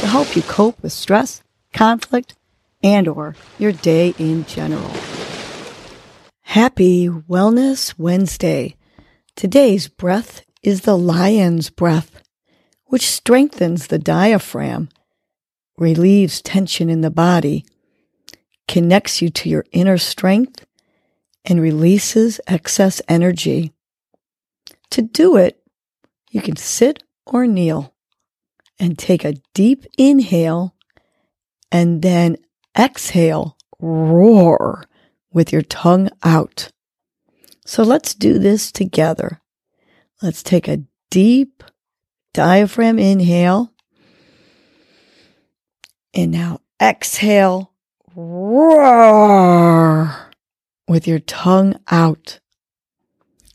to help you cope with stress, conflict, and or your day in general. Happy Wellness Wednesday. Today's breath is the lion's breath, which strengthens the diaphragm, relieves tension in the body, connects you to your inner strength, and releases excess energy. To do it, you can sit or kneel and take a deep inhale and then exhale, roar with your tongue out. So let's do this together. Let's take a deep diaphragm inhale. And now exhale, roar with your tongue out.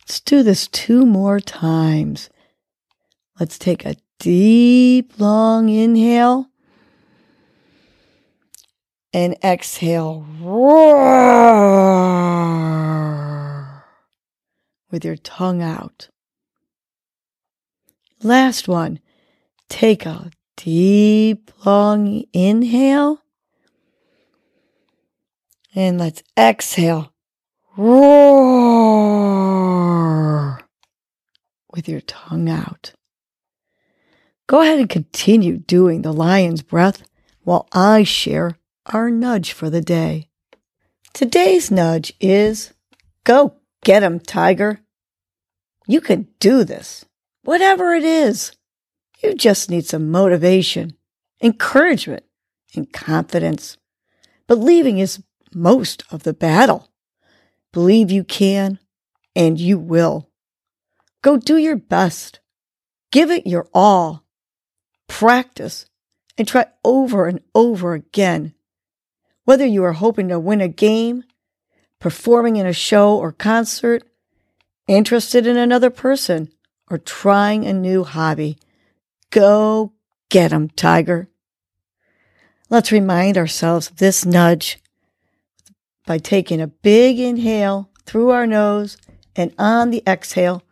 Let's do this two more times. Let's take a deep, long inhale and exhale. Roar with your tongue out. Last one. Take a deep, long inhale. And let's exhale. Roar with your tongue out. Go ahead and continue doing the lion's breath while I share our nudge for the day. Today's nudge is go get 'em, tiger. You can do this, whatever it is. You just need some motivation, encouragement, and confidence. Believing is most of the battle. Believe you can, and you will. Go do your best. Give it your all practice, and try over and over again. Whether you are hoping to win a game, performing in a show or concert, interested in another person, or trying a new hobby, go get 'em, Tiger. Let's remind ourselves of this nudge by taking a big inhale through our nose and on the exhale,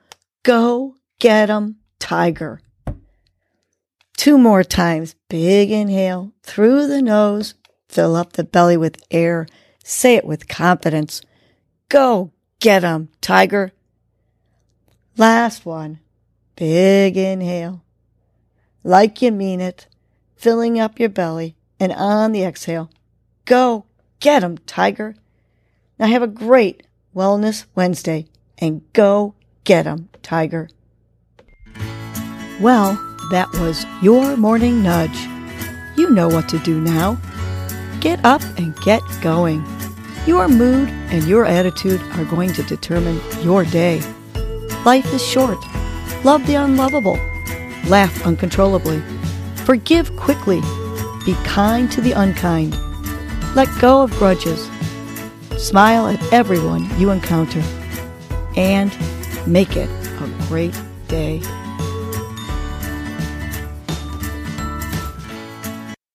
go get 'em, Tiger. Two more times. Big inhale through the nose. Fill up the belly with air. Say it with confidence. Go get 'em, tiger. Last one. Big inhale. Like you mean it. Filling up your belly. And on the exhale, go get 'em, tiger. Now have a great Wellness Wednesday and go get 'em, tiger. Well, that was your morning nudge. You know what to do now. Get up and get going. Your mood and your attitude are going to determine your day. Life is short. Love the unlovable. Laugh uncontrollably. Forgive quickly. Be kind to the unkind. Let go of grudges. Smile at everyone you encounter. And make it a great day.